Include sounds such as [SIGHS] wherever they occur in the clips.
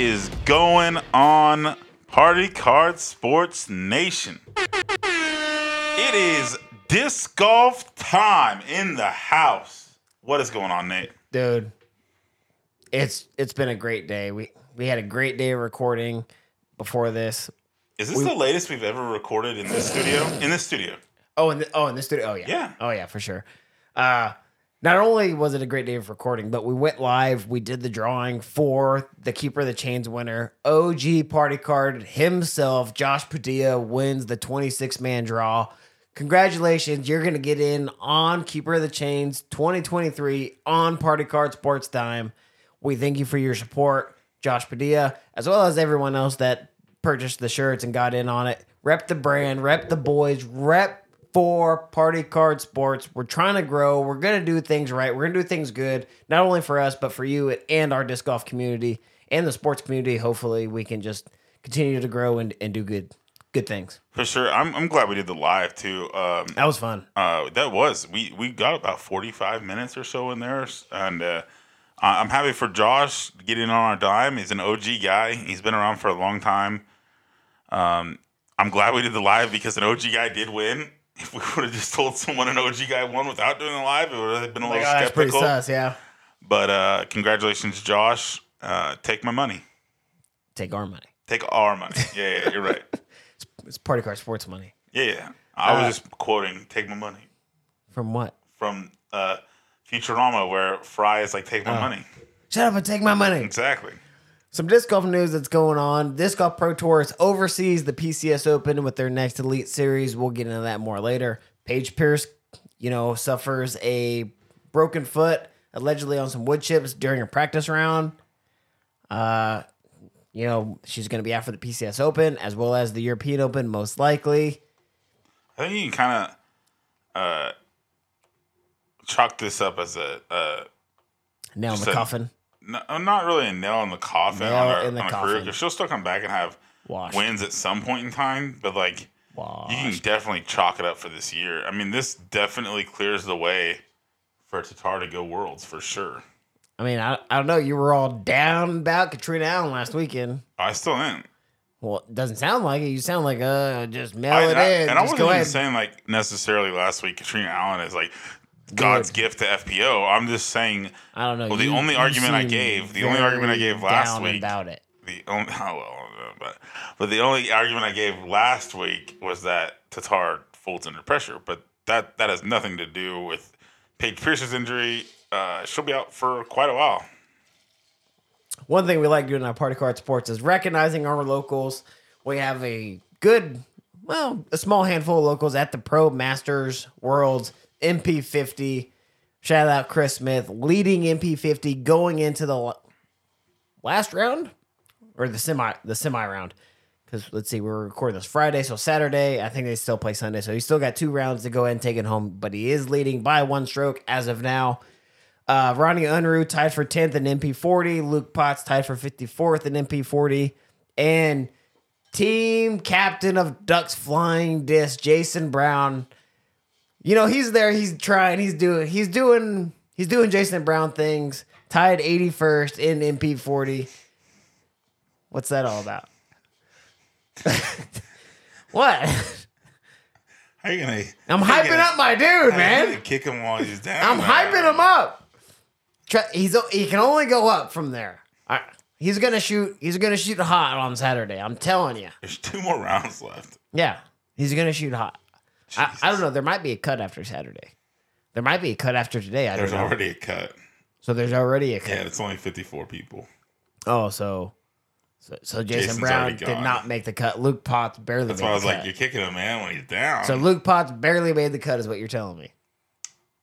Is going on, Party Card Sports Nation? It is disc golf time in the house. What is going on, Nate? dude it's it's been a great day we we had a great day of recording before this Is this the latest we've ever recorded in this studio? In this studio. oh in the, oh in the studio oh yeah Yeah. oh yeah for sure uh not only was it a great day of recording but we went live we did the drawing for the keeper of the chains winner og party card himself. Josh padilla wins the 26 man draw. Congratulations you're gonna get in on keeper of the chains 2023 on party card sports time. We thank you for your support, Josh Padilla, as well as everyone else that purchased the shirts and got in on it. Rep the brand, rep the boys, rep for Party Card Sports. We're trying to grow. We're going to do things right. We're going to do things good, not only for us, but for you and our disc golf community and the sports community. Hopefully, we can just continue to grow and, and do good good things. For sure. I'm, I'm glad we did the live too. Um, That was fun. uh, that was we we got about 45 minutes or so in there and uh, i'm happy for josh getting on our dime he's an og guy he's been around for a long time um, i'm glad we did the live because an og guy did win if we would have just told someone an og guy won without doing the live it would have been a Like, little oh, that's pretty skeptical sus, yeah. but uh, congratulations josh uh, take my money Take our money. take our money yeah, yeah you're right [LAUGHS] It's Party car Sports money. yeah, yeah. i was Uh, just quoting take my money From what? from uh, Futurama, where Fry is like, "Take my Oh. money." Shut up and take my money. Exactly. Some disc golf news that's going on. Disc Golf Pro Tour is oversees the PCS Open with their next Elite Series. We'll get into that more later. Paige Pierce, you know, suffers a broken foot allegedly on some wood chips during a practice round. Uh, you know, she's going to be out for the PCS Open as well as the European Open, most likely. I think you can kind of uh, chalk this up as a uh, Nail in the coffin. N- uh, not really a nail in the coffin Nail on her, in the on coffin. career because she'll still come back and have Washed. wins at some point in time, but like you can definitely chalk it up for this year. I mean, this definitely clears the way for Tattar to go worlds for sure. I mean, I, I don't know. You were all down about Catrina Allen last weekend. I still am. Well, it doesn't sound like it. You sound like, uh, just mail I, it I, in. and I wasn't even saying like necessarily last week Catrina Allen is like God's gift to FPO. I'm just saying I don't know. Well, the you- only you argument I gave- the only argument I gave last week- about it. the only [LAUGHS] oh well, but but the only argument I gave last week was that Tattar folds under pressure, but that that has nothing to do with Paige Pierce's injury. Uh, she'll be out for quite a while. One thing we like doing on Party Card Sports is recognizing our locals. We have a good, well, a small handful of locals at the Pro Masters Worlds MP50. Shout out Chris Smith, leading MP50 going into the last round or the semi the semi round. Because let's see, we're recording this Friday, so Saturday. I think they still play Sunday, so he's still got two rounds to go ahead and take it home. But he is leading by one stroke as of now. Uh, Ronnie Unruh tied for 10th in MP40. Luke Potts tied for 54th in MP40. And team captain of Ducks Flying Disc, Jason Brown. You know, he's there, he's trying, he's doing, he's doing, he's doing Jason Brown things. Tied 81st in MP40. What's that all about? [LAUGHS] what? How you gonna? I'm hyping gonna- up my dude, man. gonna Kick him while he's down. I'm hyping him up. He's he can only go up from there. He's gonna shoot. He's gonna shoot hot on Saturday. I'm telling you. There's two more rounds left. Yeah, he's gonna shoot hot. I, I don't know. There might be a cut after Saturday. There might be a cut after today. I There's don't know. already a cut. so there's already a cut. Yeah, it's only 54 people. Oh, so so, so Jason Jason's Brown did not make the cut. Luke Potts barely That's why I was like, cut. you're kicking a man when he's down. so Luke Potts barely made the cut, is what you're telling me?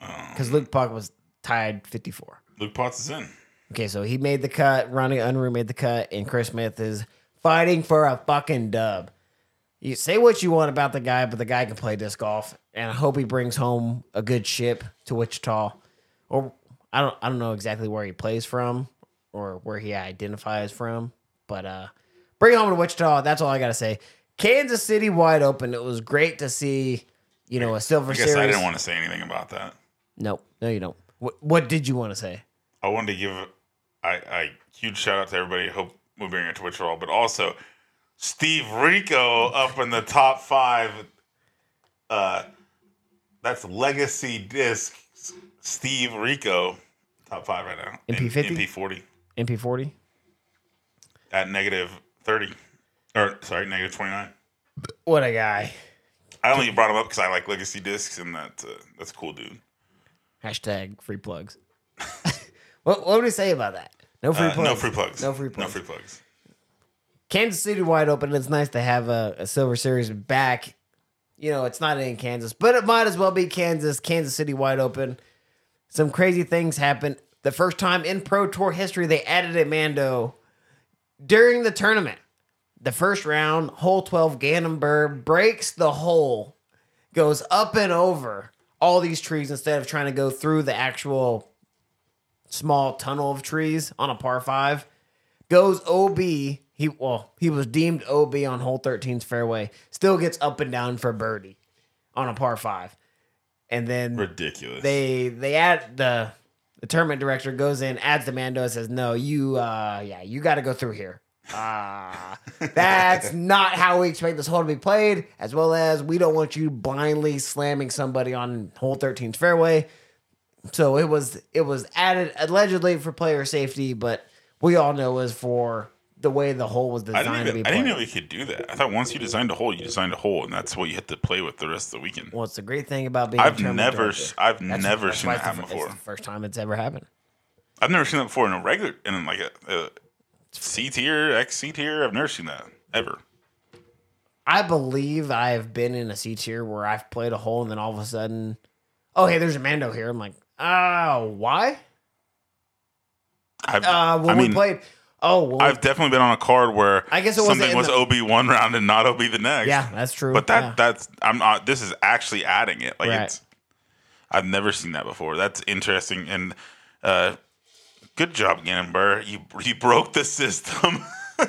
Um, Because Luke Potts was tied 54. Luke Potts is in. Okay, so he made the cut. Ronnie Unruh made the cut, and Chris Smith is fighting for a fucking dub. You say what you want about the guy, but the guy can play disc golf, and I hope he brings home a good ship to Wichita. Or I don't, I don't know exactly where he plays from or where he identifies from, but uh, bring home to Wichita. That's all I gotta say. Kansas City wide open. It was great to see, you know, a Silver I guess Series. I didn't want to say anything about that. Nope, no, you don't. What, what did you want to say? I wanted to give I, I huge shout out to everybody. Hope bring it to all, but also Steve Rico up in the top five. Uh, that's Legacy Disc. Steve Rico, top five right now. MP50? MP40 MP40. at negative thirty, or sorry, negative twenty nine. What a guy. I only brought him up because I like Legacy Discs, and that uh, that's a cool, dude. Hashtag free plugs. [LAUGHS] what what would he say about that? No free Uh, plugs. no free plugs. No free plugs. No free plugs. Kansas City wide open. It's nice to have a, a Silver Series back. You know, it's not in Kansas, but it might as well be Kansas. Kansas City wide open. Some crazy things happened. The first time in Pro Tour history, they added a Mando during the tournament. The first round, hole 12, Gannon Buhr breaks the hole, goes up and over all these trees instead of trying to go through the actual small tunnel of trees on a par five goes OB. He well, he was deemed OB on hole 13's fairway. Still gets up and down for birdie on a par five, and then Ridiculous. they they add the the tournament director goes in, adds the Mando, and says, "No, you uh yeah, you got to go through here." Ah, [LAUGHS] that's not how we expect this hole to be played. As well as we don't want you blindly slamming somebody on hole 13's fairway. So it was it was added allegedly for player safety, but we all know it was for the way the hole was I designed didn't, even, I didn't know you could do that. I thought once you designed a hole, you designed a hole, and that's what you had to play with the rest of the weekend. well, it's the great thing about being. I've never, I've That's- never seen that happen before. the first time it's ever happened. I've never seen that before in a regular, in like a, a C tier, X C tier. I've never seen that ever. I believe I've been in a C tier where I've played a hole and then all of a sudden, oh hey, there's a Mando here. I'm like, oh, why? I've, Uh, when I mean, we played, oh, well, I've definitely been on a card where I guess it something was the- OB one round and not OB the next. yeah, that's true. but that yeah. that's I'm not. This is actually adding it. Like Right. it's. I've never seen that before. That's interesting and. uh Good job, Gannon Buhr. You you broke the system. [LAUGHS]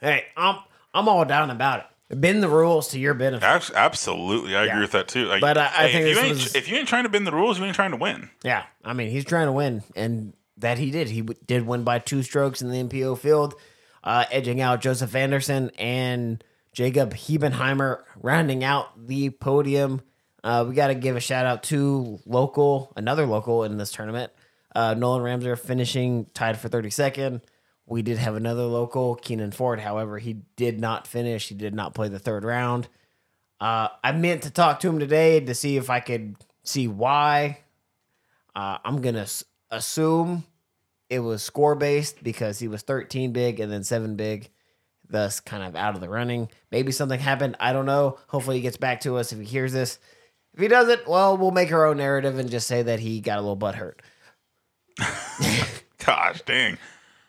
hey, I'm I'm all down about it. Bend the rules to your benefit. Abs- Absolutely, I Yeah. agree with that too. Like, But I- I hey, think if, you ain't, was- if you ain't trying to bend the rules, you ain't trying to win. Yeah, I mean he's trying to win, and that he did. He w- did win by two strokes in the MPO field, uh, edging out Joseph Anderson and Jacob Hebenheimer, rounding out the podium. Uh, we got to give a shout out to local, another local in this tournament, uh, Nolan Ramser finishing tied for thirty second. We did have another local, Keenan Ford. However, he did not finish. He did not play the third round. Uh, I meant to talk to him today to see if I could see why. Uh, I'm gonna assume it was score based because he was 13 big and then seven big, thus kind of out of the running. Maybe something happened. I don't know. Hopefully, he gets back to us if he hears this. If he doesn't, well, we'll make our own narrative and just say that he got a little butt hurt. [LAUGHS] Gosh, dang!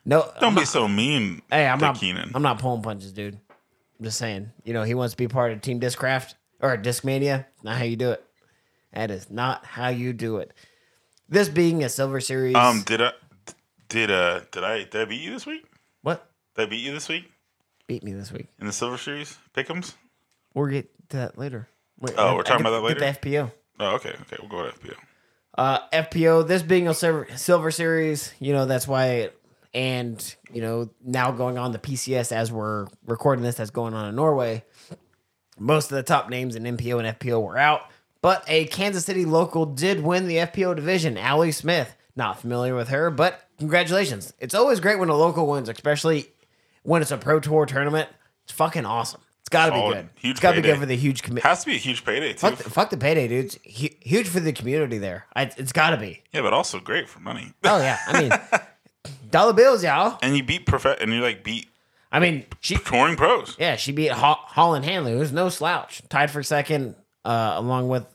No, Don't I'm be not, so mean, hey, I'm to not. Keenan. I'm not pulling punches, dude. I'm just saying. You know, he wants to be part of Team Discraft or Discmania. Not how you do it. That is not how you do it. This being a Silver Series. um, did I did uh did I did I beat you this week? what Did I beat you this week beat me this week? in the Silver Series pick'ems? We'll get to that later. Wait, Oh, I- we're talking get- about that later? get the FPO. Oh, okay, okay, we'll go with FPO. Uh, FPO. This being a silver, silver series, you know that's why, and you know now going on the PCS as we're recording this, that's going on in Norway. Most of the top names in MPO and FPO were out, but a Kansas City local did win the FPO division. Allie Smith. Not familiar with her, but congratulations. It's always great when a local wins, especially when it's a pro tour tournament. It's fucking awesome. It's got to be good. Huge it's got to be good for the huge commitment. Has to be a huge payday too. Fuck the, fuck the payday, dude. It's hu- huge for the community there. I, it's got to be. yeah, but also great for money. Oh yeah, I mean, [LAUGHS] dollar bills, y'all. and you beat prof and you like beat I mean, she touring pros. yeah, she beat Ho- Holyn Handley, who's no slouch, tied for second, uh, along with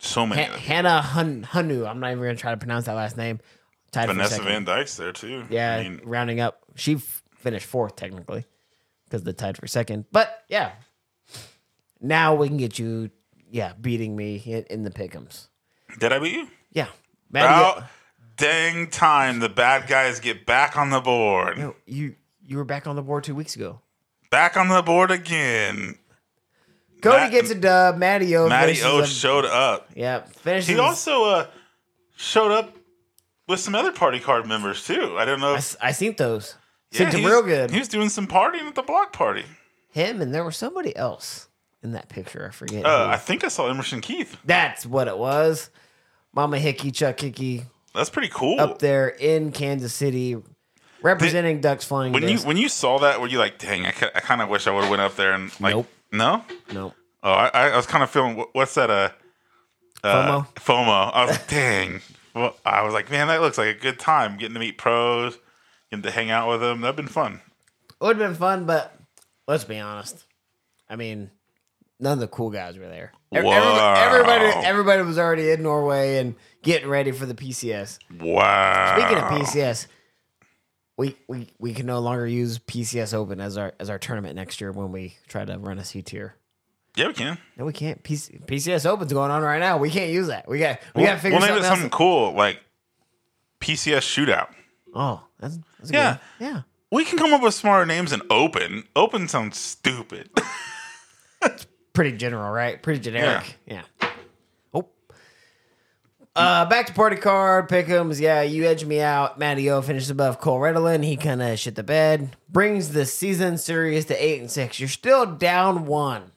So many. ha- Hannah Hun- Hunu. I'm not even gonna try to pronounce that last name. Tied Vanessa. Van Dyke's there too. yeah, I mean, rounding up, she f- finished fourth technically because the tied for second. But yeah, now we can get you, yeah, beating me in, in the pickums. did I beat you? Yeah, Maddie, About dang time the bad guys get back on the board. you, you you were back on the board two weeks ago. Back on the board again. Cody Matt- gets a dub. Matty O. Matty O showed up. Yeah, finishes. He also uh, showed up with some other party card members too. I don't know. I, If, s- I seen those. yeah, Seen them real good. He was doing some partying at the block party. Him and there was somebody else in that picture. I forget. Uh. I think I saw Emerson Keith. That's what it was. Mama Hickey, Chuck Hickey, That's pretty cool. up there in Kansas City, representing Ducks Flying when you when you saw that, were you like, "Dang, I, I kind of wish I would have went up there and like." Nope. No. no, Oh, I, I was kind of feeling. What's that? Uh, uh, FOMO? FOMO. I was like, [LAUGHS] dang. Well, I was like, man, that looks like a good time. Getting to meet pros, getting to hang out with them. That'd been fun. it would have been fun, but let's be honest. I mean, none of the cool guys were there. Wow. Everybody, everybody, everybody was already in Norway and getting ready for the PCS. Wow. Speaking of PCS, we, we we can no longer use PCS Open as our as our tournament next year when we try to run a C tier. Yeah, we can. No, we can't. PC, PCS Open's going on right now. We can't use that. We got we got to figure we'll name something something cool like PCS shootout. Oh, that's, that's a Yeah. good. Yeah. We can come up with smarter names than open. Open sounds stupid. [LAUGHS] Pretty general, right? Pretty generic. Yeah. Oh. Uh, back to party card pick'ems. Yeah, you edged me out. Matty O finishes above Cole Redalen. He kind of shit the bed. Brings the season series to eight and six. You're still down one.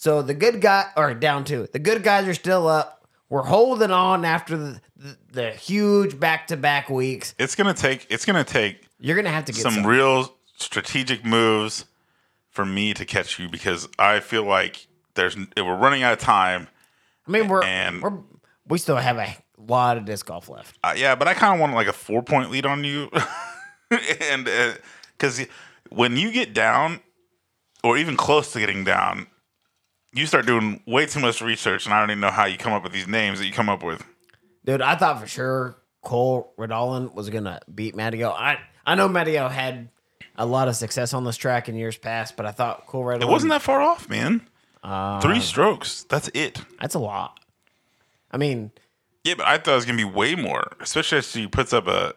So the good guy, or down two. The good guys are still up. We're holding on after the, the, the huge back to back weeks. it's gonna take. It's gonna take You're gonna have to get some, some. real strategic moves for me to catch you because I feel like there's we're running out of time. I mean, we're, and- we're we still have a lot of disc golf left. Uh, yeah, but I kind of want like a four point lead on you, [LAUGHS] and because when you get down, or even close to getting down, you start doing way too much research, and I don't even know how you come up with these names that you come up with. Dude, I thought for sure Cole Redalen was gonna beat Matteo. I I know Matteo had a lot of success on this track in years past, but I thought Cole Redalen It wasn't that far off, man. Uh, Three strokes, that's it. That's a lot. I mean, Yeah, but I thought it was gonna be way more, especially as he puts up a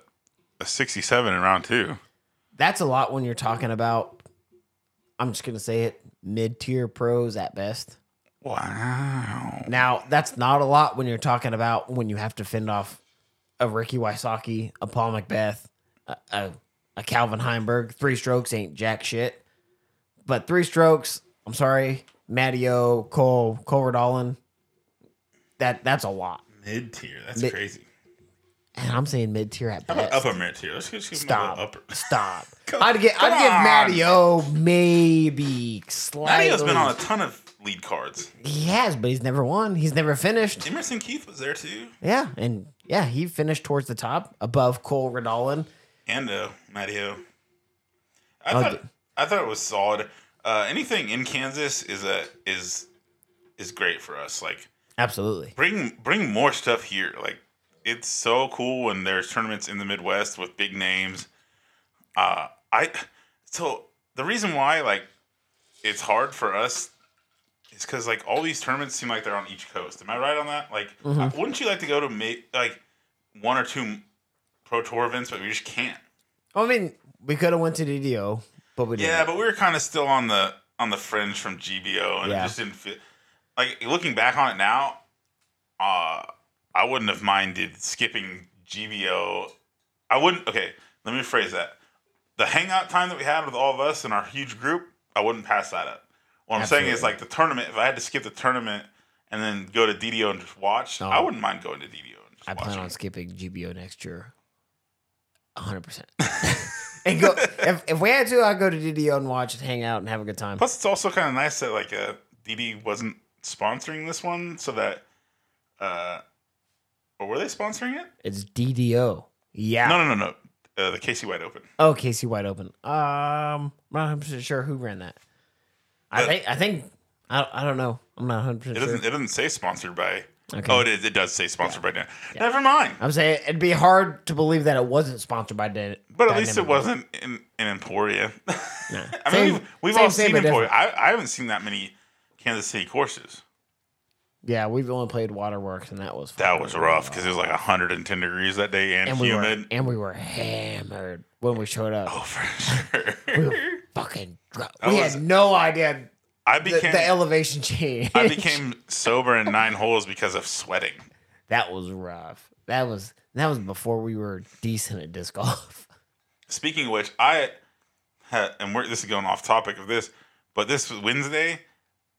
a sixty seven in round two. that's a lot when you're talking about. I'm just gonna say it: mid tier pros at best. Wow. Now, that's not a lot when you're talking about when you have to fend off a Ricky Wysocki, a Paul McBeth, a, a, a Calvin Heimberg. Three strokes ain't jack shit. But three strokes, I'm sorry, Matteo, Cole, Cole Redalen, that, that's a lot. Mid tier, that's Mid- crazy. And I'm saying mid tier at best. upper mid tier? Let's give Stop. upper. Stop. [LAUGHS] I'd come I'd give on. Matteo maybe slightly. Matteo's been on a ton of lead cards. he has, but he's never won. He's never finished. Emerson Keith was there too, Yeah, and yeah, he finished towards the top above Cole Redalen. and uh. I Oh, thought d- I thought it was solid. Uh, anything in Kansas is a is is great for us. Like Absolutely. bring bring more stuff here. Like it's so cool when there's tournaments in the Midwest with big names. Uh, I so the reason why like it's hard for us is because like all these tournaments seem like they're on each coast. Am I right on that? Like, uh, wouldn't you like to go to ma- like one or two pro tour events, but we just can't. I mean, we could have went to DDO, but we didn't. Yeah, but we were kind of still on the on the fringe from GBO, and Yeah. it just didn't feel like looking back on it now. Uh, I wouldn't have minded skipping GBO. I wouldn't. Okay, let me rephrase that. The hangout time that we had with all of us in our huge group, I wouldn't pass that up. What I'm saying is like the tournament. If I had to skip the tournament and then go to DDO and just watch, No. I wouldn't mind going to DDO and just I plan watching. on skipping GBO next year. 100%. [LAUGHS] [LAUGHS] and go if, if we had to, I'd go to DDO and watch and hang out and have a good time. Plus, it's also kind of nice that like uh, DD wasn't sponsoring this one, so that uh, or were they sponsoring it? It's DDO. Yeah. No, no, no, no. Uh, the KC Wide Open. Oh, KC Wide Open. Um, I'm not 100% sure who ran that. I But- think, I think, I, I don't know. I'm not 100% It sure. doesn't. It doesn't say sponsored by. Okay. Oh, it is. It does say sponsored by Dan. Never mind. I'm saying it'd be hard to believe that it wasn't sponsored by Dan. But at least it Dynamic. wasn't in, in Emporia. [LAUGHS] Nah. I Same- mean, we've, we've same, all same, seen but Emporia. I, I haven't seen that many Kansas City courses. Yeah, we've only played Waterworks, and that was That was rough because it was like 110 degrees that day and, and we humid. were and we were hammered when we showed up. oh, for sure. We were fucking, dr- That we was- had no idea I became the elevation change. I became sober in nine holes because of sweating. that was rough. That was that was before we were decent at disc golf. Speaking of which, I had, and we're, this is going off topic of this, but this was Wednesday,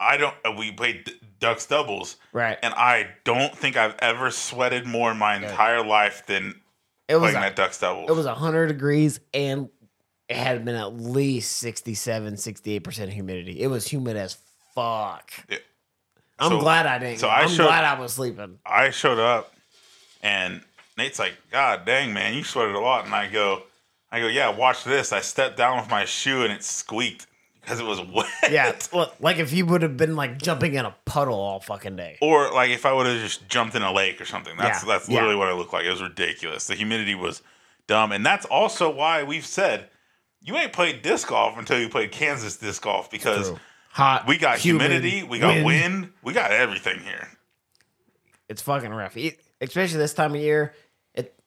I don't. uh, We played Ducks doubles, Right. and I don't think I've ever sweated more in my entire life than It was playing a, that Ducks doubles. it was 100 degrees and it had been at least 67, 68% humidity. It was humid as fuck. Yeah. I'm So- glad I didn't. so. I I'm showed- glad I was sleeping. I showed up, and Nate's like, "God dang, man, you sweated a lot." And I go, "I go, yeah. Watch this." I stepped down with my shoe, and it squeaked because it was wet. Yeah, [LAUGHS] look, like if you would have been like jumping in a puddle all fucking day. Or like if I would have just jumped in a lake or something. That's Yeah, that's yeah. literally what I looked like. It was ridiculous. The humidity was dumb, and that's also why we've said you ain't played disc golf until you played Kansas disc golf because True. Hot. we got humid, humidity, we got wind. we got everything here. It's fucking rough, especially this time of year.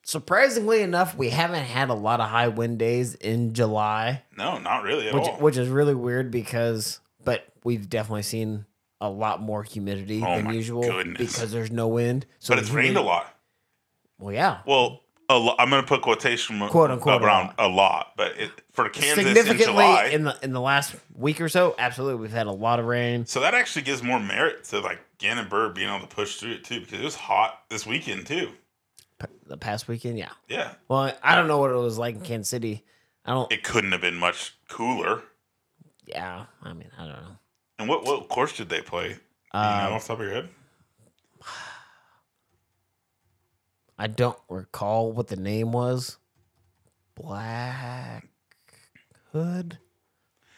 Surprisingly enough, we haven't had a lot of high wind days in July, No, not really at which all. which is really weird because, but we've definitely seen a lot more humidity Oh than usual goodness. because there's no wind. So but it's rained a lot. Well, yeah, Well, a lo- I'm going to put quotation Quote, unquote, a around a lot, but it, for Kansas in July, in the in the last week or so. Absolutely, we've had a lot of rain. so that actually gives more merit to like Gannon Buhr being able to push through it too because it was hot this weekend too. The past weekend, yeah. Yeah, Well, I don't know what it was like in Kansas City. I don't. it couldn't have been much cooler. Yeah, I mean, I don't know. And what what course did they play? Do you Uh, know off the top of your head? [SIGHS] I don't recall what the name was. Black Hood.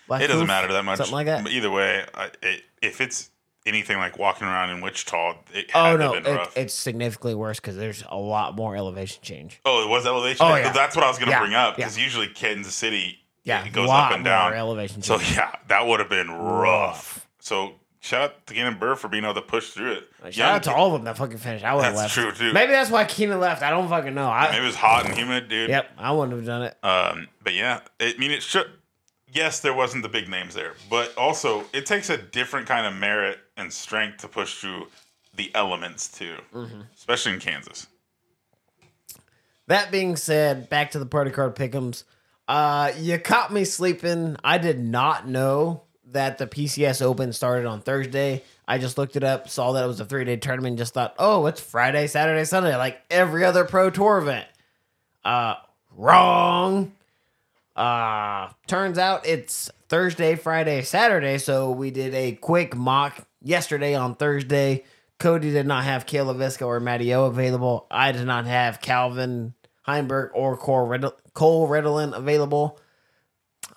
Black It doesn't Hoof? matter that much. something like that? But either way, I, it, if it's anything like walking around in Wichita, it Oh no, it, it's significantly worse because there's a lot more elevation change. oh, it was elevation. Oh, yeah. That's what I was going to Yeah, bring up yeah. because usually Kansas City Yeah, it goes up and down. elevation So yeah, that would have been rough. So shout out to Gannon Buhr for being able to push through it. Shout Young out to all of them that fucking finished. I would have left. true, too. Maybe that's why Keenan left. I don't fucking know. I, It was hot and humid, dude. yep, I wouldn't have done it. Um, but yeah, it, I mean, it should. Yes, there wasn't the big names there, but also it takes a different kind of merit and strength to push through the elements too, Mm-hmm. especially in Kansas. That being said, back to the party card pickums. Uh, you caught me sleeping. I did not know that the PCS Open started on Thursday. I just looked it up, saw that it was a three day tournament, just thought, oh, it's Friday, Saturday, Sunday, like every other pro tour event. Uh, wrong. Uh, turns out it's Thursday, Friday, Saturday. So we did a quick mock yesterday on Thursday. Cody did not have Kayla Visca or Matty O available. I did not have Calvin Heimberg or Cole, Riddlin available.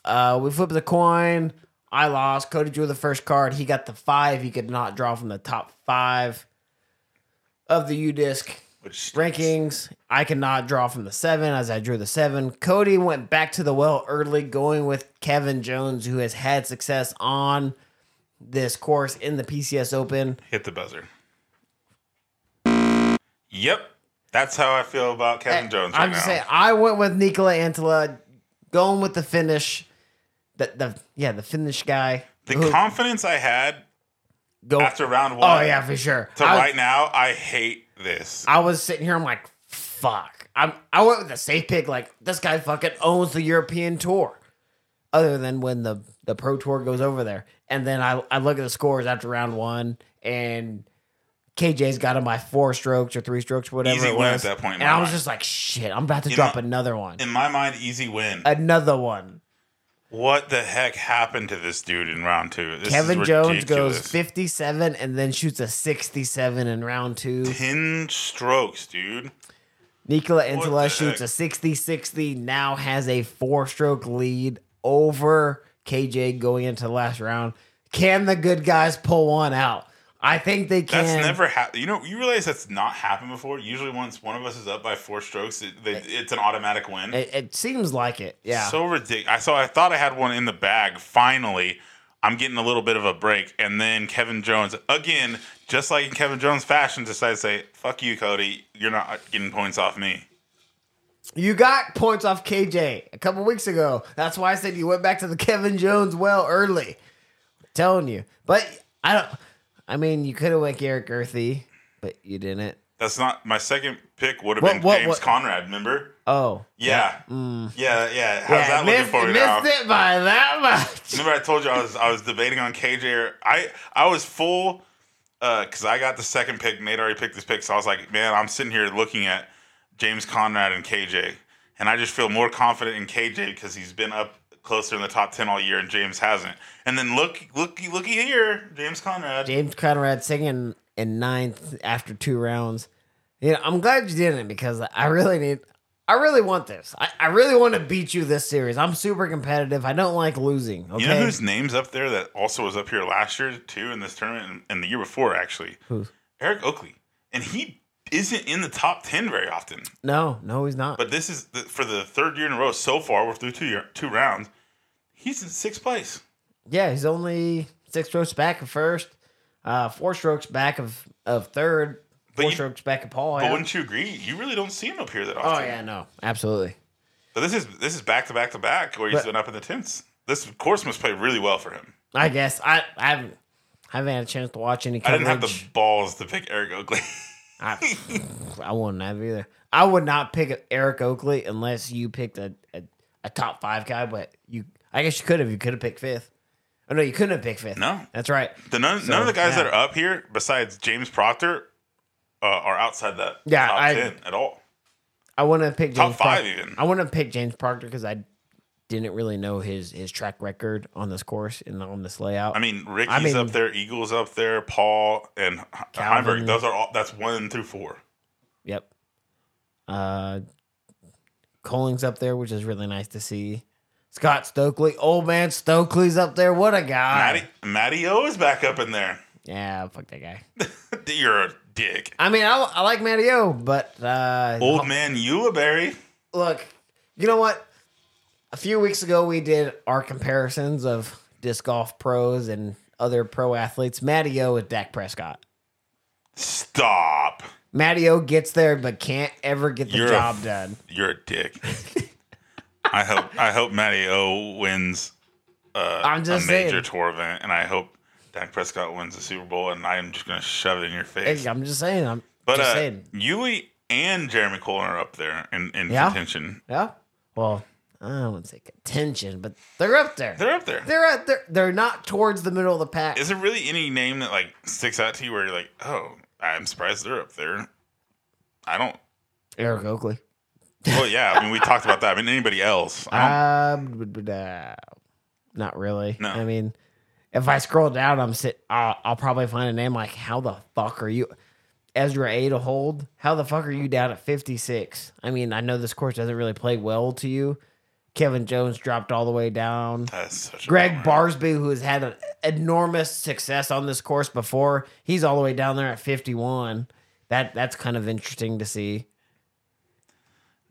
Uh, we flipped the coin. I lost. Cody drew the first card. He got the five. He could not draw from the top five of the UDisc Which rankings. I cannot draw from the seven as I drew the seven. Cody went back to the well early, going with Kevin Jones, who has had success on this course in the PCS Open. hit the buzzer. Yep, that's how I feel about Kevin Jones right I'm now. just saying, I went with Niklas Anttila, going with the finish. The, the yeah, the Finnish guy. the who- confidence I had go, after round oh, one Oh yeah, for sure. to I, right now, I hate this. I was sitting here. I'm like, fuck. I'm. I went with the safe pick. Like this guy fucking owns the European tour. Other than when the the pro tour goes over there, and then I I look at the scores after round one, and KJ's got him by four strokes or three strokes, whatever Easy it win was. at that point in and my I was mind. just like, shit, I'm about to You drop know- another one, In my mind, easy win. another one. What the heck happened to this dude in round two? This Kevin Jones goes 57 and then shoots a 67 in round two. ten strokes, dude. Niklas Anttila shoots heck? a 60 60, now has a four stroke lead over KJ going into the last round. Can the good guys pull one out? I think they can. That's never happened. You know, you realize that's not happened before. Usually, once one of us is up by four strokes, it, they, it's an automatic win. It, it seems like it. Yeah. So ridiculous. I saw. I thought I had one in the bag. Finally, I'm getting a little bit of a break, and then Kevin Jones again, just like in Kevin Jones fashion, decided to say, "Fuck you, Cody. You're not getting points off me." you got points off KJ a couple weeks ago. That's why I said you went back to the Kevin Jones well early. telling you. But I don't. I mean, you could have went Garrett Gurthie, but you didn't. That's not my second pick. Would have What- been what- James what- Conrad. Remember? Oh, Yeah. Mm. Yeah, yeah. How's yeah, that looking missed, for you missed now? it by that much. Remember, I told you I was I was debating on KJ. Or, I I was full because I got the second pick. Nate already picked this pick, so I was like, man, I'm sitting here looking at James Conrad and KJ, and I just feel more confident in KJ because he's been up closer in the top ten all year, and James hasn't. And then look, looky, looky here, James Conrad. James Conrad singing in ninth after two rounds. Yeah, I'm glad you didn't because I really need. I really want this. I, I really want to beat you this series. I'm super competitive. I don't like losing. Okay. You know whose name's up there that also was up here last year too in this tournament and, and the year before actually? Who's? Eric Oakley, and he isn't in the top ten very often. No, no, he's not. But this is the, for the third year in a row so far. We're through two year, two rounds. He's in sixth place. yeah, he's only six strokes back of first, uh, four strokes back of of third, But four you- strokes back of Paul. But wouldn't you agree? You really don't see him up here that often. Oh yeah, no, absolutely. But this is this is back to back to back where he's But- been up in the tens. This course must play really well for him. I guess I I haven't haven't had a chance to watch any I didn't have the balls to pick Eric Oakley. [LAUGHS] I, [LAUGHS] I wouldn't have either. I would not pick Eric Oakley unless you picked a, a, a top five guy, but you I guess you could have. You could have picked fifth. Oh no, you couldn't have picked fifth. No. That's right. the none, So, none of the guys yeah. that are up here, besides James Proctor, uh, are outside that Yeah, top I- ten at all. I wouldn't have picked Top five Proctor. even. I wouldn't have picked James Proctor because I didn't really know his his track record on this course and on this layout. I mean, Ricky's mean- up there, Eagles up there, Paul and H- Calvin. Heimberg. Those are all. That's one through four. Yep. Uh, Colling's up there, which is really nice to see. Scott Stokely, old man Stokely's up there. What a guy! Matty, Matty O is back up in there. Yeah, fuck that guy. [LAUGHS] You're a dick. I mean, I, I like Matty O, but uh, Old man Eulaberry. look, you know what? A few weeks ago, we did our comparisons of disc golf pros and other pro athletes. Matty O with Dak Prescott. Stop. Matty O gets there, but can't ever get the You're job f- done. You're a dick. [LAUGHS] I hope I hope Matty O wins uh, I'm just a major saying. tour event, and I hope Dak Prescott wins the Super Bowl, and I'm just gonna shove it in your face. Hey, I'm just saying. I'm but just uh, saying. Yuli and Jeremy Koling are up there in, in Yeah? contention. Yeah. Well, I wouldn't say contention, but they're up there. They're up there. They're at they're, they're not towards the middle of the pack. Is there really any name that like sticks out to you where you're like, oh, I'm surprised they're up there? I don't. Eric Oakley. Well, yeah. I mean, we talked about that. I mean, anybody else? Um, uh, not really. No. I mean, if I scroll down, I'm sit. I'll, I'll probably find a name like, how the fuck are you, Ezra Aderhold? How the fuck are you down at 56? I mean, I know this course doesn't really play well to you. Kevin Jones dropped all the way down. Greg. Barsby, who has had an enormous success on this course before, he's all the way down there at 51. That that's kind of interesting to see.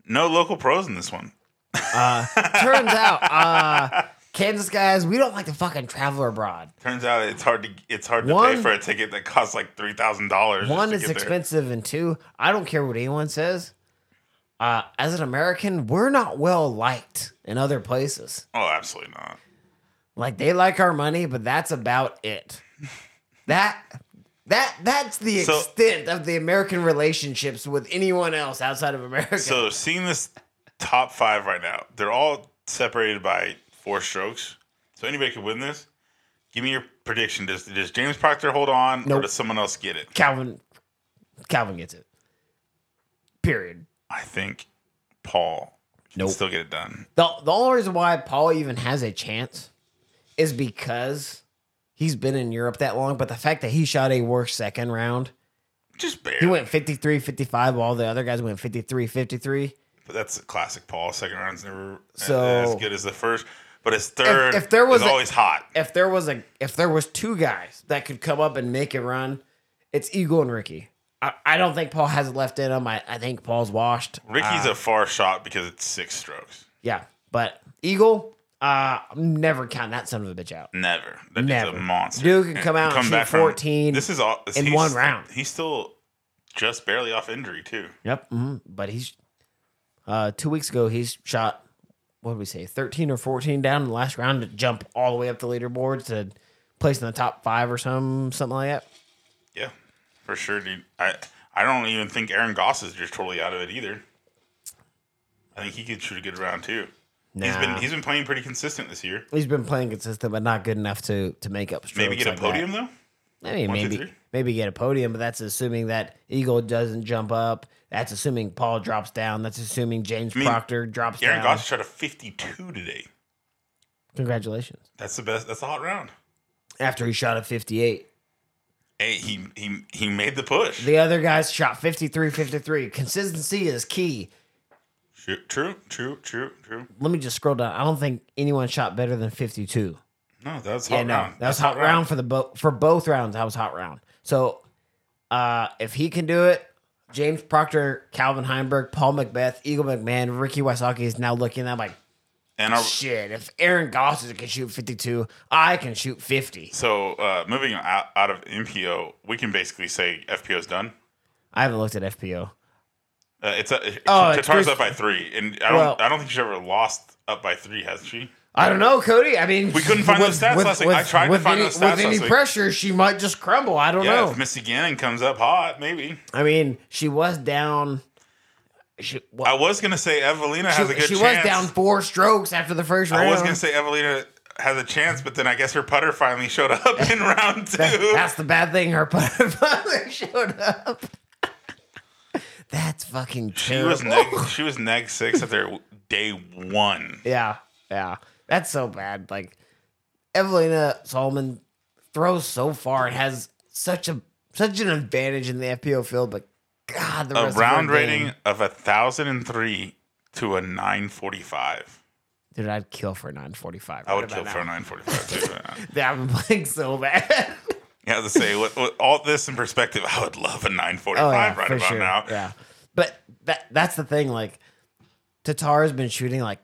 No local pros in this one. [LAUGHS] Turns out, uh, Kansas guys, we don't like to fucking travel abroad. Turns out it's hard to it's hard to One- pay for a ticket that costs like three thousand dollars. One is expensive, and two, I don't care what anyone says. Uh, as an American, we're not well liked in other places. Oh, absolutely not. Like they like our money, but that's about it. That that that's the So- extent of the American relationships with anyone else outside of America. So seeing this top five right now, they're all separated by four strokes. So anybody could win this. Give me your prediction. Does does James Proctor hold on, or does someone else get it? Calvin Calvin gets it. Period. I think Paul can Nope. still get it done. The the only reason why Paul even has a chance is because he's been in Europe that long, but the fact that he shot a worse second round, Just barely. he went 53 55 while the other guys went 53 53. But that's a classic Paul. Second round's never So- as good as the first. But his third if there was is a- always hot. If there was a if there was two guys that could come up and make a run, it's Eagle and Ricky. I, I don't think Paul has it left in him. I, I think Paul's washed. Ricky's Uh, a far shot because it's six strokes. yeah, but Eagle, uh, I'm never counting that son of a bitch out. Never. That Never. a monster. Dude can And come out and shoot back from- 14 This is all in one round. He's still just barely off injury too. Yep. hmm But he's uh two weeks ago he's shot what did we say, thirteen or fourteen down in the last round to jump all the way up the leaderboard to place in the top five or some something like that. For sure, dude. I I don't even think Aaron Goss is just totally out of it either. I think he could shoot a good round too. He's Nah. been he's been playing pretty consistent this year. He's been playing consistent, but not good enough to to make up. Maybe get a like podium That. though. I mean, One, maybe three. maybe get a podium, but that's assuming that Eagle doesn't jump up. That's assuming Paul drops down. That's assuming James mean, Proctor drops Aaron down. Aaron Goss shot a 52 today. Congratulations. That's the best. That's a hot round. After he shot a 58. Hey, he he he made the push. The other guys shot 53 53. Consistency is key. True, true, true, true, true. Let me just scroll down. I don't think anyone shot better than 52. No, that's hot Yeah, no, round. that was That's hot round for the bo- for both rounds. That was hot round. So, uh, if he can do it, James Proctor, Calvin Heimberg, Paul McBeth, Eagle McMahon, Ricky Wysocki is now looking at like And our, shit. If Aaron Gossage can shoot fifty two, I can shoot fifty. so uh, moving out, out of MPO, we can basically say FPO is done. I haven't looked at FPO. Uh, it's a, Oh, it's Chris- up by three, and I don't Well- I don't think she's ever lost up by three, has she? I don't know, Cody. I mean, We couldn't find those stats last week. I tried to find any, those stats With any last week. pressure, she might just crumble. I don't Yeah, know. if Missy Gannon comes up hot, maybe. I mean, she was down. She, well, I was gonna say Evelina has a she, good she chance. was down four strokes after the first round. I was gonna say Evelina has a chance, but then I guess her putter finally showed up in [LAUGHS] round two. That's the bad thing. Her putter [LAUGHS] finally showed up. That's fucking true. she was neg [LAUGHS] she was neg six at their day one. yeah, yeah. That's so bad. Like Eveliina Salonen throws so far and has such a such an advantage in the FPO field, but God, the A round rating game- of a thousand and three to a nine forty five. dude, I'd kill for a nine forty five. I would kill for a nine forty five too. Yeah, I've been playing so bad. [LAUGHS] Have to say with, with all this in perspective, I would love a nine forty Oh yeah, right about sure. now. Yeah, but that that's the thing. Like, Tattar's been shooting like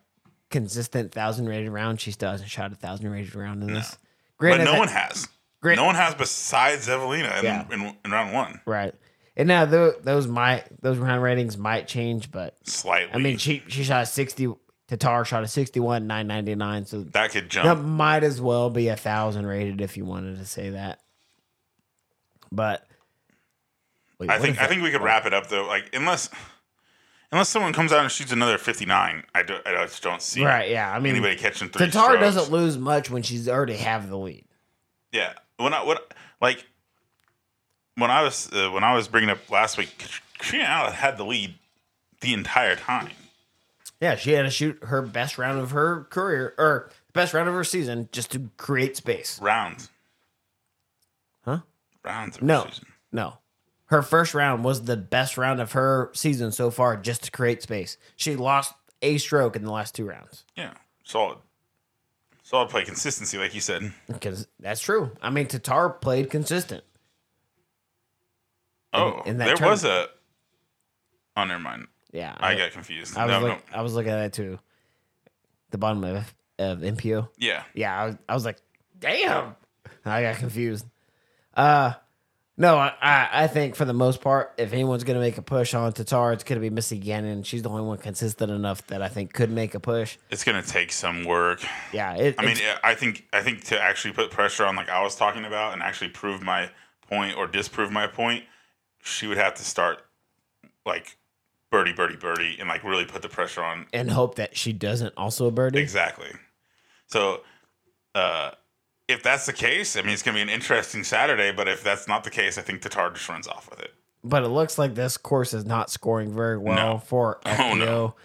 consistent thousand rated round. She still hasn't shot a thousand rated round in this. Great but no that- one has. Great- No one has besides Evelina in, Yeah. in, in round one. right. And now tho- those might those round ratings might change, but Slightly. I mean, she she shot a sixty. Tattar shot a sixty one nine ninety nine. So that could jump. that might as well be a thousand rated if you wanted to say that. But wait, I think I that- think we could wrap it up though. Like unless unless someone comes out and shoots another fifty nine, I, do, I just don't see right. Yeah, I mean, anybody catching three. Tattar strokes. doesn't lose much when she's already have the lead. Yeah. When I what like when I was uh, when I was bringing up last week, Catrina Allen had the lead the entire time. Yeah, she had to shoot her best round of her career or best round of her season just to create space. Rounds. Huh? Rounds. Of No, season. no. Her first round was the best round of her season so far just to create space. She lost a stroke in the last two rounds. Yeah. Solid. Solid play consistency, like you said. Because that's true. I mean, Tattar played consistent. Oh, in that there tournament. was a. Oh, never mind. Yeah. I got confused. I was, No, no. I was looking at it too. The bottom of, of MPO. Yeah. yeah, I was, I was like, damn. I got confused. Uh no, I, I I think for the most part, if anyone's gonna make a push on Tattar, it's gonna be Missy Gannon. She's the only one consistent enough that I think could make a push. It's gonna take some work. Yeah, it, I mean, I think I think to actually put pressure on, like I was talking about, and actually prove my point or disprove my point, she would have to start like birdie, birdie, birdie, and like really put the pressure on. and hope that she doesn't also birdie. Exactly. So, uh, if that's the case, I mean, it's gonna be an interesting Saturday. But if that's not the case, I think Tattar just runs off with it. But it looks like this course is not scoring very well No. for [LAUGHS] Oh, no.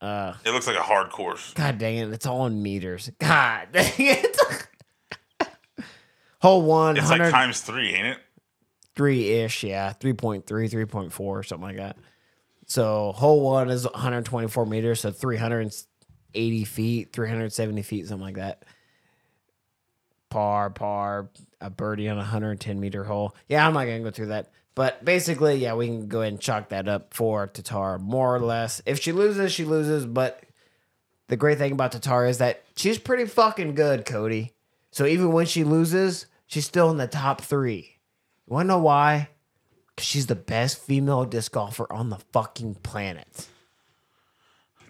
Uh, It looks like a hard course. God dang it, it's all in meters. God dang it. [LAUGHS] Hole one, It's like 100 times three, ain't it? Three ish, yeah, 3.3, 3.4, something like that. So hole one is 124 meters, so 380 feet, 370 feet, something like that. Par, par, a birdie on a 110 meter hole. Yeah, I'm not gonna go through that. But basically, yeah, we can go ahead and chalk that up for Tattar, more or less. If she loses, she loses. But the great thing about Tattar is that she's pretty fucking good, Cody. So even when she loses, she's still in the top three. You wanna know why? 'Cause she's the best female disc golfer on the fucking planet.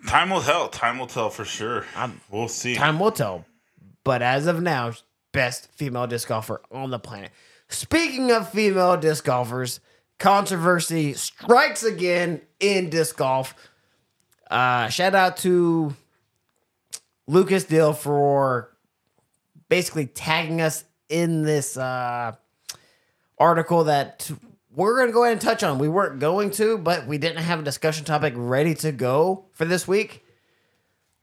Time will tell. Time will tell for sure. we'll see. Time will tell. But as of now, best female disc golfer on the planet. Speaking of female disc golfers, controversy strikes again in disc golf. Uh, shout out to Lucas Dill for basically tagging us in this uh, article that we're going to go ahead and touch on. We weren't going to, but we didn't have a discussion topic ready to go for this week.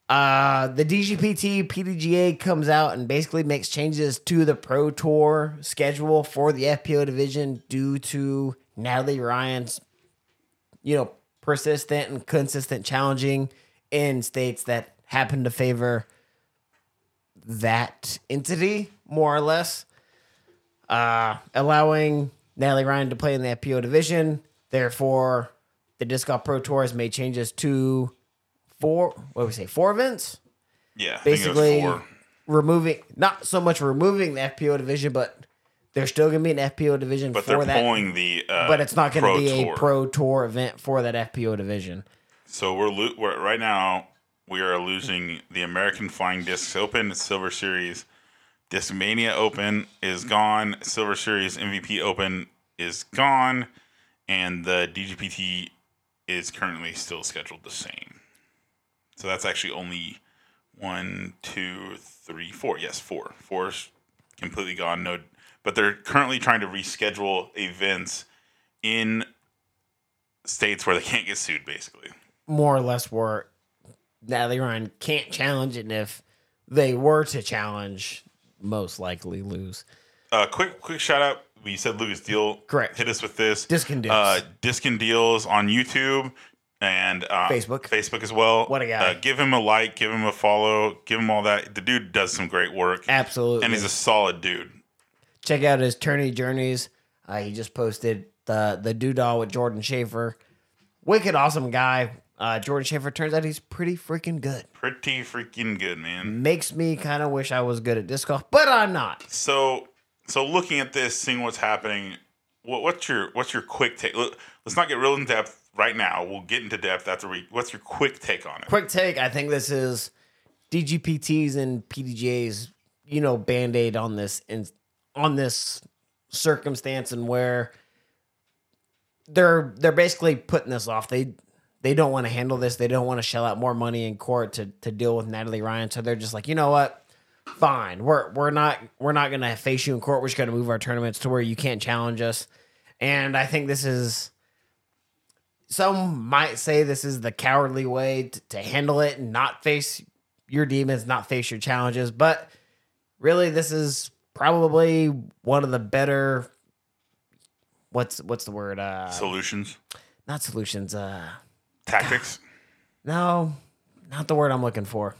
Uh, the DGPT PDGA comes out and basically makes changes to the Pro Tour schedule for the FPO division due to Natalie Ryan's, you know, persistent and consistent challenging in states that happen to favor that entity more or less, uh, allowing Natalie Ryan to play in the FPO division. Therefore, the Disc Golf Pro Tour has made changes to four. What do we say? Four events. Yeah, I think it was Basically, removing not so much removing the FPO division, but there's still going to be an FPO division But for they're that. pulling the. Uh, but it's not going to be Tour. a Pro Tour event for that FPO division. So we're, lo- we're right now we are losing the American Flying Discs Open Silver Series. Discmania Open is gone. Silver Series MVP Open is gone, and the DGPT is currently still scheduled the same. So that's actually only one, two, three, four. Yes, four. Four's completely gone. No, but they're currently trying to reschedule events in states where they can't get sued, basically. More or less, where Natalie Ryan can't challenge, it, and if they were to challenge, most likely lose. Uh, quick, quick shout out. We said Lucas Deal. Correct. Hit us with this. Disc and Deals. Uh, Disc and Deals on YouTube and uh, Facebook. Facebook as well. What a guy. Uh, give him a like. Give him a follow. Give him all that. The dude does some great work, Absolutely. and he's a solid dude. check out his tourney journeys. Uh, he just posted the the doodah with Jordan Schaefer. Wicked awesome guy. Uh, Jordan Schaefer turns out he's pretty freaking good. Pretty freaking good, man. Makes me kind of wish I was good at disc golf, but I'm not. So, so looking at this, seeing what's happening, what, what's your what's your quick take? Look, Let's not get real in depth right now. We'll get into depth after we. What's your quick take on it? Quick take. I think this is DGPTs and PDJs, you know, band aid on this and on this circumstance and where they're they're basically putting this off. They they don't want to handle this. They don't want to shell out more money in court to to deal with Natalie Ryan. So they're just like, you know what? Fine. We're we're not we're not gonna face you in court. We're just gonna move our tournaments to where you can't challenge us. And I think this is some might say this is the cowardly way to, to handle it and not face your demons, not face your challenges. But really, this is probably one of the better. What's what's the word? Uh, Solutions, not solutions. Uh, tactics. [SIGHS] no, not the word I'm looking for.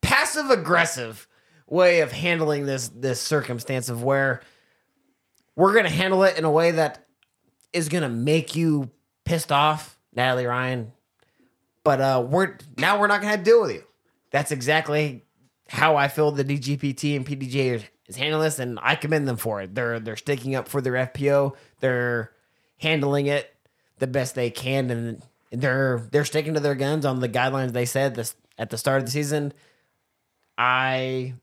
Passive aggressive way of handling this this circumstance of where we're gonna handle it in a way that is gonna make you pissed off, Natalie Ryan. But uh we're now we're not gonna have to deal with you. That's exactly how I feel the DGPT and PDJ is, handling this, and I commend them for it. They're they're sticking up for their FPO. They're handling it the best they can, and they're they're sticking to their guns on the guidelines they said this at the start of the season. I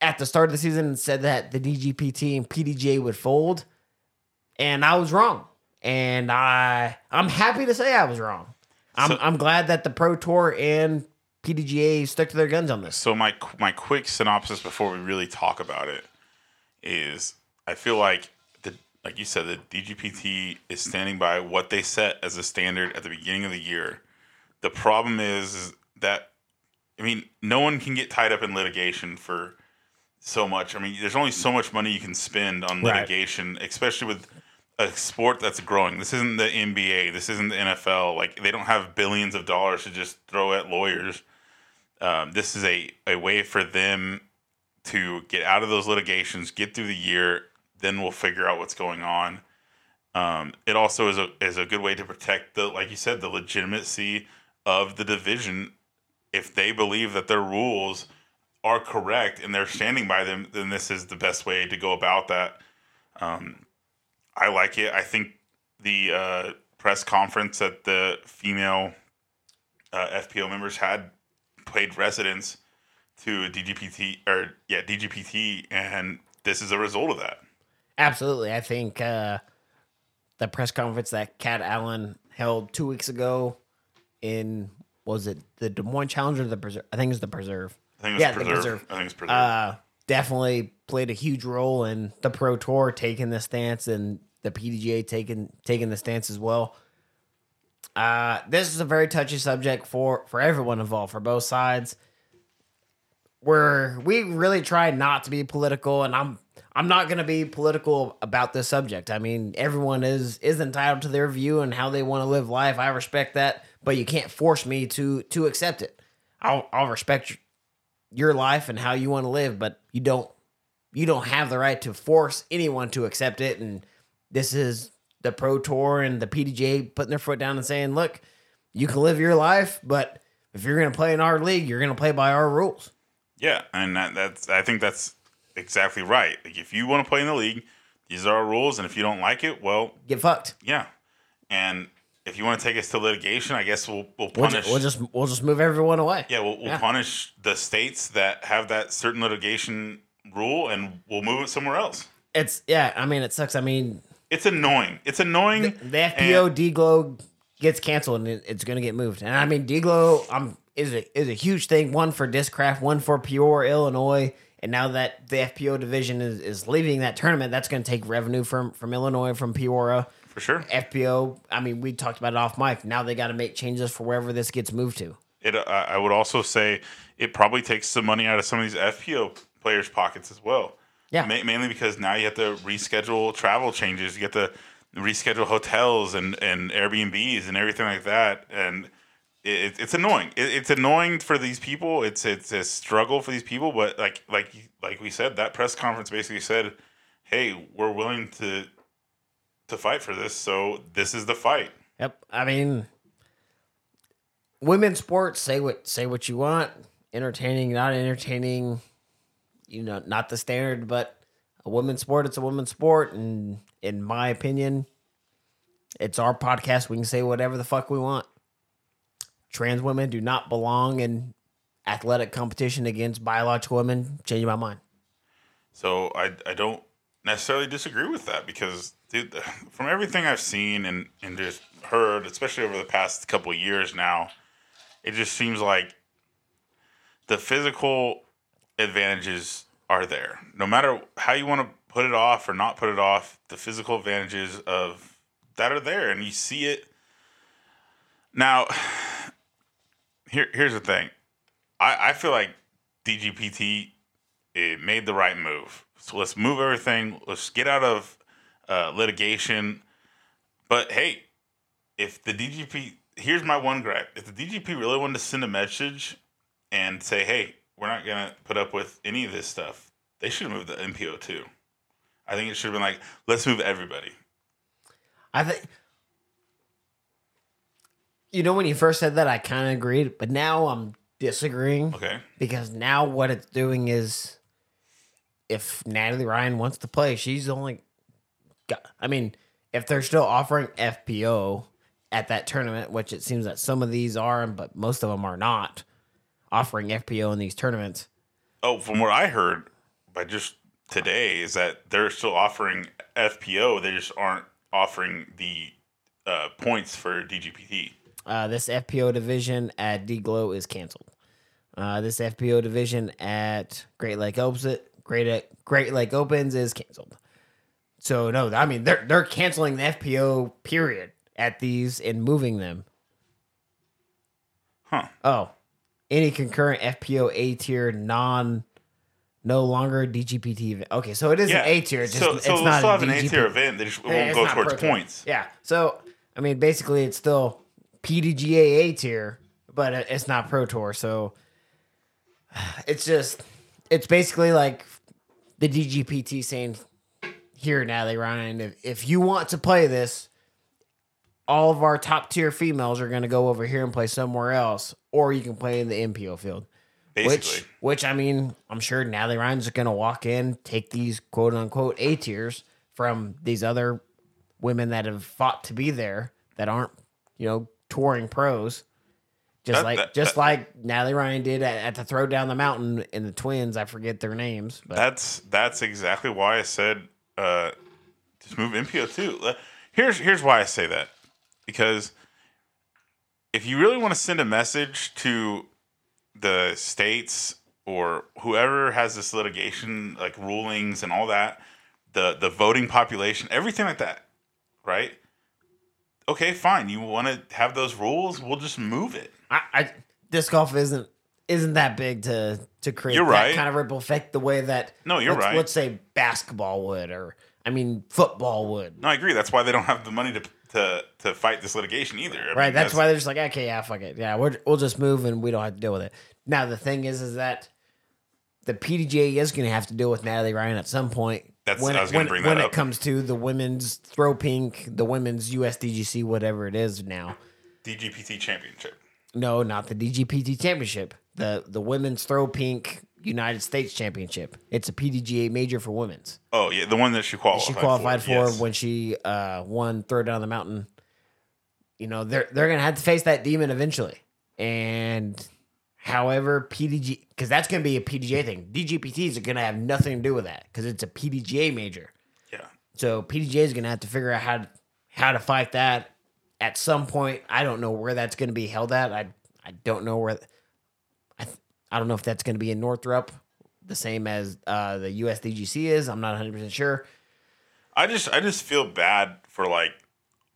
at the start of the season said that the DGPT and PDJ would fold, and I was wrong. And I I'm happy to say I was wrong. I'm So- I'm glad that the Pro Tour and PDGA stuck to their guns on this. So my my quick synopsis before we really talk about it is I feel like like you said the DGPT is standing by what they set as a standard at the beginning of the year. The problem is, is that I mean no one can get tied up in litigation for so much. I mean there's only so much money you can spend on Right. litigation, especially with a sport that's growing. This isn't the NBA. This isn't the NFL. Like they don't have billions of dollars to just throw at lawyers um, this is a, a way for them to get out of those litigations, get through the year, then we'll figure out what's going on. Um, it also is a is a good way to protect the like you said the legitimacy of the division. If they believe that their rules are correct and they're standing by them, then this is the best way to go about that. Um, I like it. I think the uh, press conference that the female uh, FPO members had paid residence to DGPT or yeah DGPT, and this is a result of that. Absolutely. I think uh, the press conference that Cat Allen held two weeks ago in was it the Des Moines Challenge or the Preserve? I think it's the Preserve. I think it's Yeah, the preserve. I think it's preserved. Uh, definitely played a huge role in the Pro Tour taking the stance and the PDGA taking taking the stance as well. Uh, this is a very touchy subject for for everyone involved, for both sides. Where we really try not to be political, and I'm I'm not going to be political about this subject. I mean, everyone is is entitled to their view and how they want to live life. I respect that, but you can't force me to to accept it. I'll I'll respect your life and how you want to live, but you don't you don't have the right to force anyone to accept it. And this is the Pro Tour and the PDJ putting their foot down and saying, "Look, you can live your life, but if you're going to play in our league, you're going to play by our rules." Yeah, and that, that's I think that's exactly right. Like if you want to play in the league, these are our rules, and if you don't like it, well, Get fucked. yeah. And if you want to take us to litigation, I guess we'll we'll We'll, punish. we'll just we'll just move everyone away. yeah, we'll, we'll Yeah. punish the states that have that certain litigation rule, and we'll move it somewhere else. It's yeah. I mean, it sucks. I mean, It's annoying. It's annoying. the FPO and- D-Glow gets canceled and it, it's going to get moved. And I mean, D-Glow um, is a is a huge thing. One for Discraft, one for Peoria, Illinois. And now that the FPO division is, is leaving that tournament, that's going to take revenue from from Illinois, from Peoria. for sure. FPO. I mean, we talked about it off mic. Now they got to make changes for wherever this gets moved to. It. Uh, I would also say it probably takes some money out of some of these FPO players' pockets as well. Yeah. Ma- mainly because now you have to reschedule travel changes. You get to reschedule hotels and, and Airbnbs and everything like that. And it, it's annoying. It, it's annoying for these people. It's it's a struggle for these people. But like like like we said, that press conference basically said, "Hey, we're willing to to fight for this. So this is the fight." Yep. I mean, women's sports. Say what say what you want. Entertaining, not entertaining. You know, not the standard, but a women's sport. It's a women's sport, and in my opinion, it's our podcast. We can say whatever the fuck we want. Trans women do not belong in athletic competition against biological women. Changing my mind. So I, I don't necessarily disagree with that because dude, [LAUGHS] from everything I've seen and, and just heard, especially over the past couple of years now, it just seems like the physical advantages are there. No matter how you want to put it off or not put it off, the physical advantages of that are there and you see it. Now, here here's the thing. I, I feel like DGPT it made the right move. So let's move everything. Let's get out of uh, litigation. But hey, if the DGP, here's my one gripe: if the DGP really wanted to send a message and say, "Hey, we're not gonna put up with any of this stuff," they should have moved the MPO too. I think it should have been like, "Let's move everybody." I think you know when you first said that I kind of agreed, but now I'm disagreeing Okay. because now what it's doing is if Natalie Ryan wants to play, she's only got I mean, if they're still offering FPO at that tournament, which it seems that some of these are, but most of them are not offering FPO in these tournaments. Oh, from what I heard by just today is that they're still offering FPO. They just aren't offering the uh, points for DGPT. Uh, this FPO division at D Glow is canceled. Uh, this FPO division at Great Lakes Open, Great Great Lakes Open is canceled. So no, I mean they're they're canceling the FPO period at these and moving them. Huh. Oh, any concurrent FPO A tier non no longer DGPT event. Okay, so it is an A tier. Just so, it's so we'll not still have an A tier event. They just it won't go towards points. Yeah. So I mean, basically, it's still PDGA A tier, but it's not Pro Tour. So [SIGHS] it's just it's basically like the DGPT saying, "Here, Natalie Ryan, if if you want to play this." All of our top tier females are going to go over here and play somewhere else, or you can play in the MPO field. Basically, Which, which I mean, I'm sure Natalie Ryan's going to walk in, take these quote unquote A tiers from these other women that have fought to be there that aren't, you know, touring pros. Just That- like, that- just that- like Natalie Ryan did at, at the throw down the mountain in the twins. I forget their names, but that's that's exactly why I said uh, just move [LAUGHS] MPO too. Uh, here's here's why I say that because if you really want to send a message to the states or whoever has this litigation like rulings and all that the the voting population everything like that right okay fine you want to have those rules we'll just move it I, I disc golf isn't isn't that big to to create You're that right. kind of ripple effect the way that No, you're let's, right. Let's say basketball would, or I mean football would. no i agree that's why they don't have the money to to to fight this litigation either I mean, Right. That's, why they're just like, okay, yeah, fuck it, yeah, we're, we'll just move and we don't have to deal with it. Now the thing is, is that the PDGA is going to have to deal with Natalie Ryan at some point. That's- when I it, was gonna when, bring that when it comes to the women's throw pink, the women's USDGC, whatever it is now. dgpt championship No, not the DGPT championship. The the women's throw pink United States championship. It's a PDGA major for women's. oh yeah the one that she qualified She qualified for, yes. when she uh, won throw down the mountain. You know they're they're gonna have to face that demon eventually, and however PDG because that's gonna be a PDGA thing. DGPTs are gonna have nothing to do with that because it's a PDGA major. yeah So PDGA is gonna have to figure out how to, how to fight that at some point. I don't know where that's gonna be held at. I I don't know where. I I don't know if that's gonna be in Northrop, the same as uh, the USDGC is. I'm not 100 percent sure. I just I just feel bad for like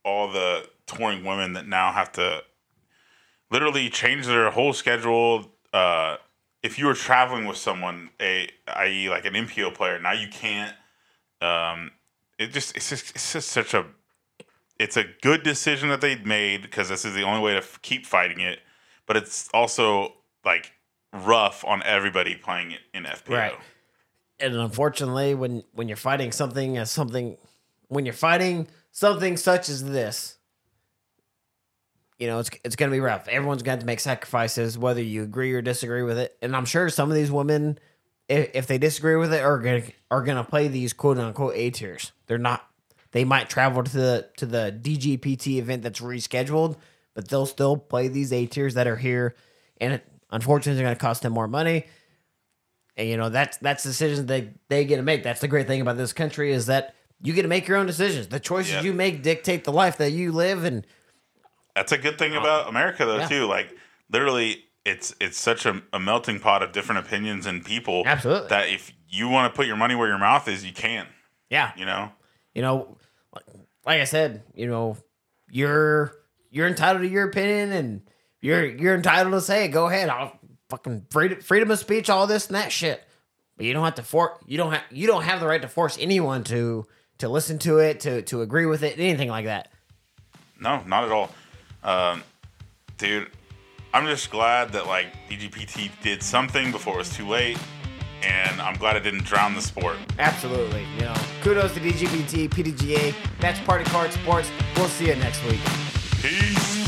all the touring women that now have to literally change their whole schedule. Uh, if you were traveling with someone, a i.e. like an MPO player, now you can't. Um, it just it's just it's just such a it's a good decision that they made because this is the only way to f- keep fighting it, but it's also like rough on everybody playing it in FPO. Right. and unfortunately when when you're fighting something as something when you're fighting something such as this you know it's it's going to be rough everyone's going to make sacrifices whether you agree or disagree with it and i'm sure some of these women if, if they disagree with it are going to are going to play these quote unquote a tiers they're not they might travel to the to the dgpt event that's rescheduled but they'll still play these a tiers that are here and it unfortunately is going to cost them more money and you know that's that's decisions they they get to make. That's the great thing about this country is that you get to make your own decisions. The choices Yeah. you make dictate the life that you live. And That's a good thing about America, though, Yeah. too. Like, literally, it's it's such a, a melting pot of different opinions and people. Absolutely. That if you want to put your money where your mouth is, you can. yeah, You know. you know, like, like I said, you know, you're you're entitled to your opinion, and you're you're entitled to say, it. go ahead, I'll fucking freedom freedom of speech, all this and that shit. But you don't have to for you don't have you don't have the right to force anyone to to listen to it, to to agree with it, anything like that. No, not at all. Um, dude, I'm just glad that like DGPT did something before it was too late, and I'm glad it didn't drown the sport. Absolutely. You know, kudos to DGPT, PDGA. That's Party Card Sports. We'll see you next week. Peace.